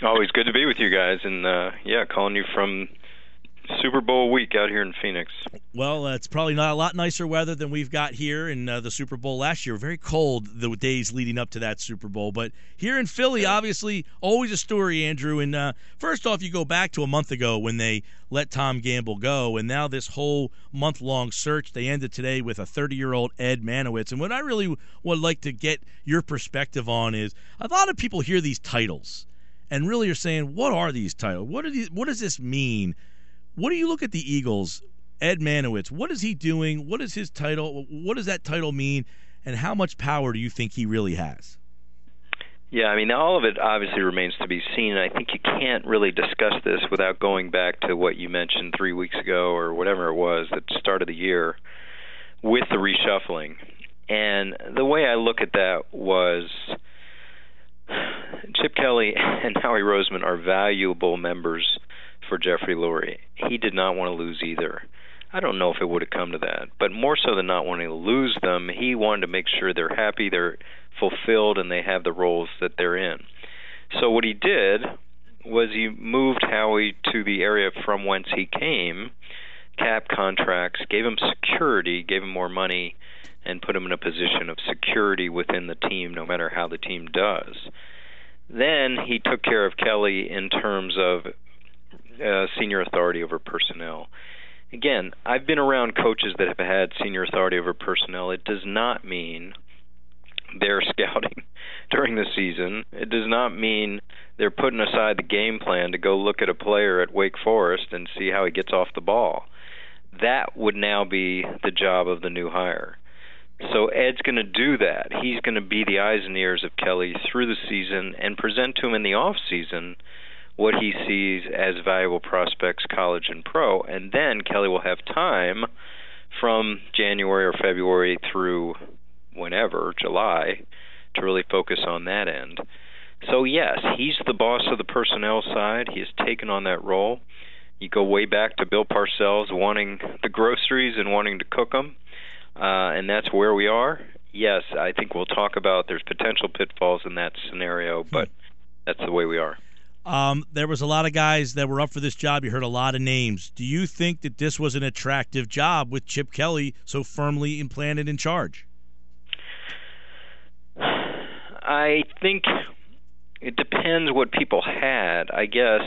Always good to be with you guys, and uh, yeah, calling you from Super Bowl week out here in Phoenix. Well, uh, it's probably not a lot nicer weather than we've got here in uh, the Super Bowl last year. Very cold the days leading up to that Super Bowl. But here in Philly, obviously, always a story, Andrew. And uh, first off, you go back to a month ago when they let Tom Gamble go, and now this whole month long search, they ended today with a 30 year old Ed Marynowitz. And what I really would like to get your perspective on is a lot of people hear these titles and really are saying, what are these titles? What, are these, what does this mean? What do you look at the Eagles, Ed Marynowitz? What is he doing? What is his title? What does that title mean? And how much power do you think he really has? Yeah, I mean, all of it obviously remains to be seen. And I think you can't really discuss this without going back to what you mentioned three weeks ago or whatever it was at the start of the year with the reshuffling. And the way I look at that was Chip Kelly and Howie Roseman are valuable members for Jeffrey Lurie. He did not want to lose either. I don't know if it would have come to that, but more so than not wanting to lose them, he wanted to make sure they're happy, they're fulfilled, and they have the roles that they're in. So what he did was he moved Howie to the area from whence he came, cap contracts, gave him security, gave him more money, and put him in a position of security within the team, no matter how the team does. Then he took care of Kelly in terms of uh, senior authority over personnel. Again, I've been around coaches that have had senior authority over personnel. It does not mean they're scouting during the season. It does not mean they're putting aside the game plan to go look at a player at Wake Forest and see how he gets off the ball. That would now be the job of the new hire. So Ed's going to do that. He's going to be the eyes and ears of Kelly through the season and present to him in the off season what he sees as valuable prospects, college and pro, and then Kelly will have time from January or February through whenever, July, to really focus on that end. So yes, he's the boss of the personnel side. He has taken on that role. You go way back to Bill Parcells wanting the groceries and wanting to cook them, uh, and that's where we are. Yes, I think we'll talk about there's potential pitfalls in that scenario, but that's the way we are. Um, there was a lot of guys that were up for this job. You heard a lot of names. Do you think that this was an attractive job with Chip Kelly so firmly implanted in charge? I think it depends what people had. I guess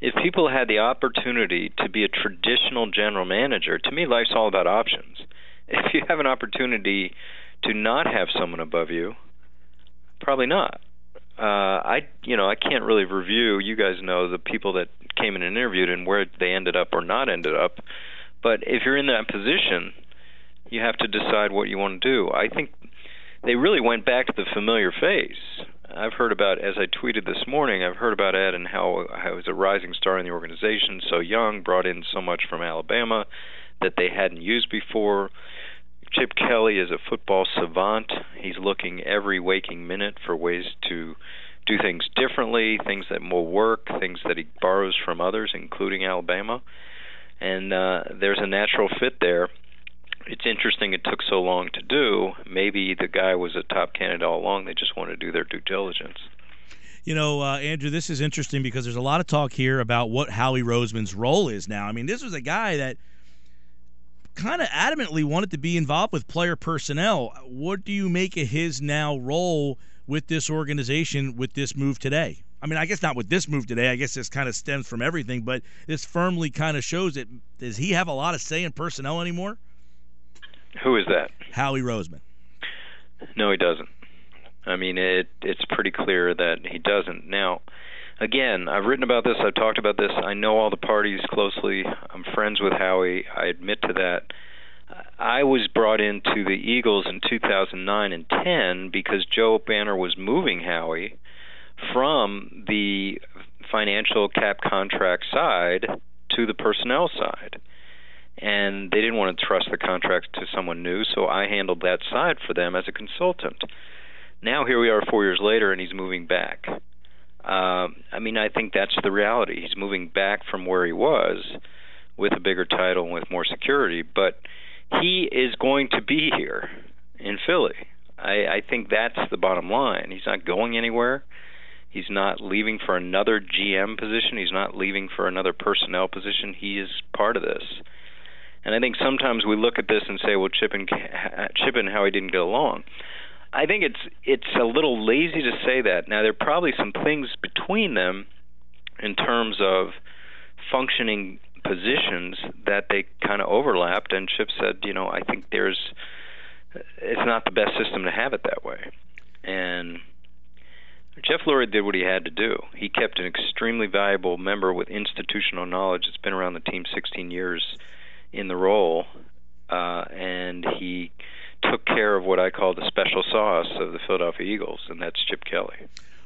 if people had the opportunity to be a traditional general manager, to me, life's all about options. If you have an opportunity to not have someone above you, probably not uh, I you know I can't really review. You guys know the people that came in and interviewed and where they ended up or not ended up. But if you're in that position, you have to decide what you want to do. I think they really went back to the familiar face. I've heard about, as I tweeted this morning, I've heard about Ed and how, he was a rising star in the organization, so young, brought in so much from Alabama that they hadn't used before. Chip Kelly is a football savant. He's looking every waking minute for ways to do things differently, things that will work, things that he borrows from others, including Alabama. And uh, there's a natural fit there. It's interesting it took so long to do. Maybe the guy was a top candidate all along. They just want to do their due diligence. You know, uh, Andrew, this is interesting because there's a lot of talk here about what Howie Roseman's role is now. I mean, this was a guy that – kind of adamantly wanted to be involved with player personnel. What do you make of his now role with this organization with this move today? I mean, I guess not with this move today. I guess this kind of stems from everything, but this firmly kind of shows it. Does he have a lot of say in personnel anymore? Who is that? Howie Roseman. No, he doesn't. I mean, it it's pretty clear that he doesn't. Now, again, I've written about this, I've talked about this. I know all the parties closely. I'm friends with Howie. I admit to that. I was brought into the Eagles in 2009 and 10 because Joe Banner was moving Howie from the financial cap contract side to the personnel side. And they didn't want to trust the contracts to someone new, so I handled that side for them as a consultant. Now here we are 4 years later and he's moving back. Um, I mean, I think that's the reality. He's moving back from where he was with a bigger title and with more security, but he is going to be here in Philly. I, I think that's the bottom line. He's not going anywhere. He's not leaving for another GM position. He's not leaving for another personnel position. He is part of this. And I think sometimes we look at this and say, well, Chip and Chip and Howie didn't get along. I think it's it's a little lazy to say that. Now there are probably some things between them in terms of functioning positions that they kind of overlapped and Chip said, you know, I think there's it's not the best system to have it that way. And Jeff Lurie did what he had to do. He kept an extremely valuable member with institutional knowledge that's been around the team 16 years in the role, uh, and he took care of what I call the special sauce of the Philadelphia Eagles, and that's Chip Kelly.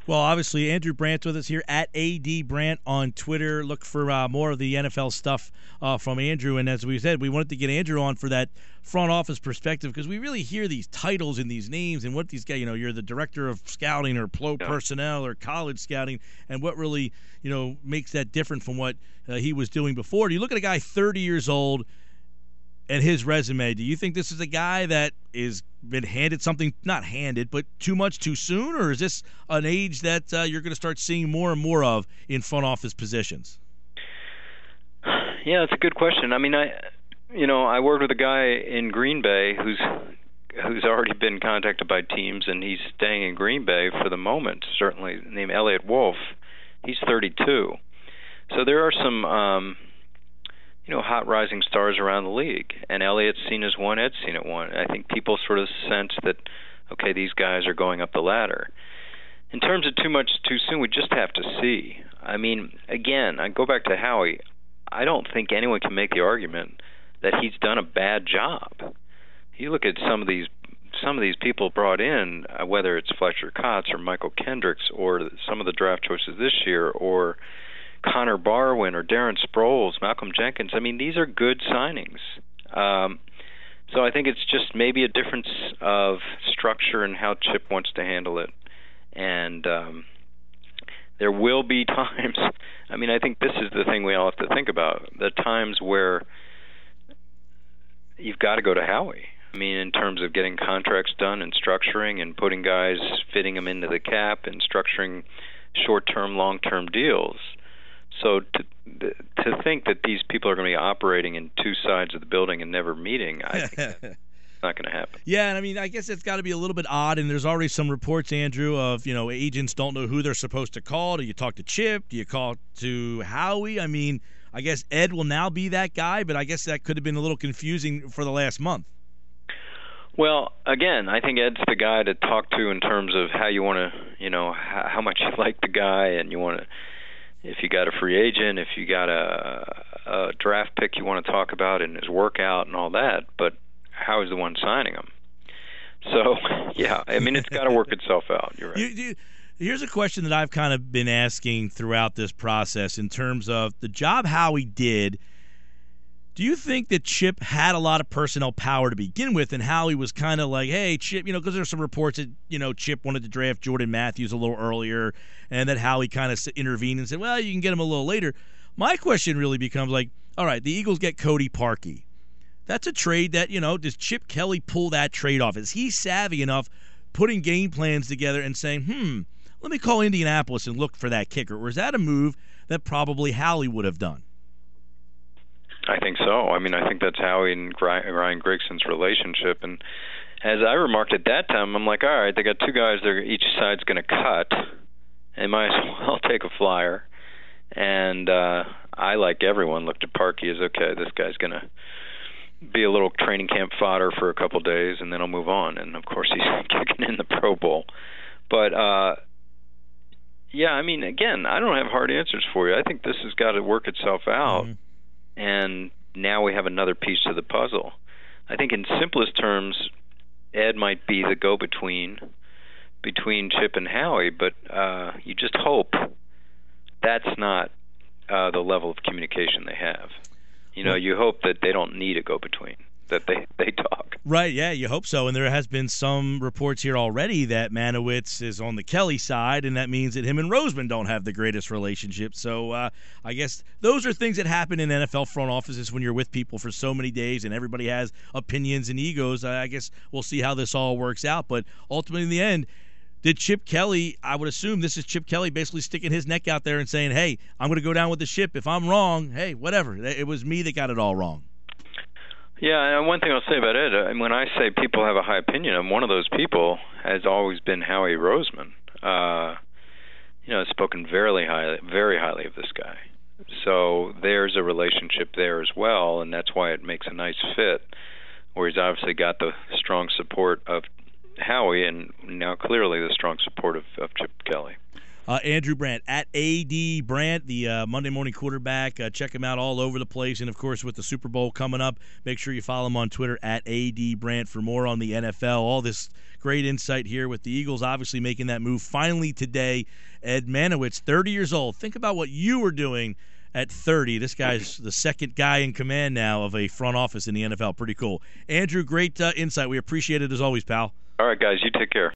Well, obviously, Andrew Brandt with us here at AD Brandt on Twitter. Look for uh, more of the NFL stuff uh, from Andrew. And as we said, we wanted to get Andrew on for that front office perspective because we really hear these titles and these names and what these guys, you know, you're the director of scouting or pro yeah. personnel or college scouting, and what really, you know, makes that different from what uh, he was doing before. Do you look at a guy 30 years old? And his resume, do you think this is a guy that is been handed something not handed, but too much too soon, or is this an age that uh, you're going to start seeing more and more of in front office positions? Yeah, that's a good question. I mean, I, you know, I worked with a guy in Green Bay who's who's already been contacted by teams, and he's staying in Green Bay for the moment. Certainly, named Eliot Wolf. He's 32. So there are some. Um, you know, hot rising stars around the league. And Eliot's seen as one, Ed's seen it one. I think people sort of sense that, okay, these guys are going up the ladder. In terms of too much too soon, we just have to see. I mean, again, I go back to Howie. I don't think anyone can make the argument that he's done a bad job. You look at some of these some of these people brought in, uh, whether it's Fletcher Cox or Mychal Kendricks or some of the draft choices this year, or Connor Barwin or Darren Sproles, Malcolm Jenkins. I mean, these are good signings. Um, so I think it's just maybe a difference of structure and how Chip wants to handle it. And um, there will be times. I mean, I think this is the thing we all have to think about: the times where you've got to go to Howie. I mean, in terms of getting contracts done and structuring and putting guys, fitting them into the cap and structuring short-term, long-term deals. So to to think that these people are going to be operating in two sides of the building and never meeting, I think it's not going to happen. Yeah, and I mean, I guess it's got to be a little bit odd. And there's already some reports, Andrew, of you know agents don't know who they're supposed to call. Do you talk to Chip? Do you call to Howie? I mean, I guess Ed will now be that guy, but I guess that could have been a little confusing for the last month. Well, again, I think Ed's the guy to talk to in terms of how you want to, you know, how, how much you like the guy, and you want to if you got a free agent, if you got a, a draft pick you want to talk about and his workout and all that, but how is the one signing him? So, yeah, I mean, it's got to work itself out. You're right. You, you, here's a question that I've kind of been asking throughout this process in terms of the job Howie did – do you think that Chip had a lot of personnel power to begin with, and Howie was kind of like, "Hey, Chip," you know, because there's some reports that you know Chip wanted to draft Jordan Matthews a little earlier, and that Howie kind of intervened and said, "Well, you can get him a little later." My question really becomes like, all right, the Eagles get Cody Parkey. That's a trade that you know. Does Chip Kelly pull that trade off? Is he savvy enough putting game plans together and saying, "Hmm, let me call Indianapolis and look for that kicker," or is that a move that probably Howie would have done? I think so. I mean, I think that's Howie and Ryan Grigson's relationship. And as I remarked at that time, I'm like, all right, they got two guys. They're each side's going to cut, and might as well take a flyer. And uh, I, like everyone, looked at Parkey as okay. This guy's going to be a little training camp fodder for a couple days, and then I'll move on. And of course, he's kicking in the Pro Bowl. But uh, yeah, I mean, again, I don't have hard answers for you. I think this has got to work itself out. Mm-hmm and now we have another piece to the puzzle. I think, in simplest terms, Ed might be the go-between between Chip and Howie, but uh, you just hope that's not uh, the level of communication they have. You know, you hope that they don't need a go-between that they they talk. Right. Yeah, you hope so. And there has been some reports here already that Marynowitz is on the Kelly side, and that means that him and Roseman don't have the greatest relationship. So uh, I guess those are things that happen in NFL front offices when you're with people for so many days and everybody has opinions and egos. I guess we'll see how this all works out. But ultimately, in the end Did Chip Kelly? I would assume this is Chip Kelly basically sticking his neck out there and saying, "Hey, I'm going to go down with the ship. If I'm wrong, hey, whatever. It was me that got it all wrong." Yeah, and one thing I'll say about it, uh, when I say people have a high opinion, and one of those people has always been Howie Roseman. Uh, you know, spoken very highly, very highly of this guy. So there's a relationship there as well, and that's why it makes a nice fit. Where he's obviously got the strong support of Howie, and now clearly the strong support of, of Chip Kelly. Uh, Andrew Brandt at AD Brandt, the uh, Monday morning quarterback. Uh, check him out all over the place. And of course, with the Super Bowl coming up, make sure you follow him on Twitter at AD Brandt for more on the NFL. All this great insight here with the Eagles obviously making that move finally today. Ed Marynowitz, 30 years old. Think about what you were doing at 30. This guy's the second guy in command now of a front office in the NFL. Pretty cool. Andrew, great uh, insight. We appreciate it as always, pal. All right, guys, you take care.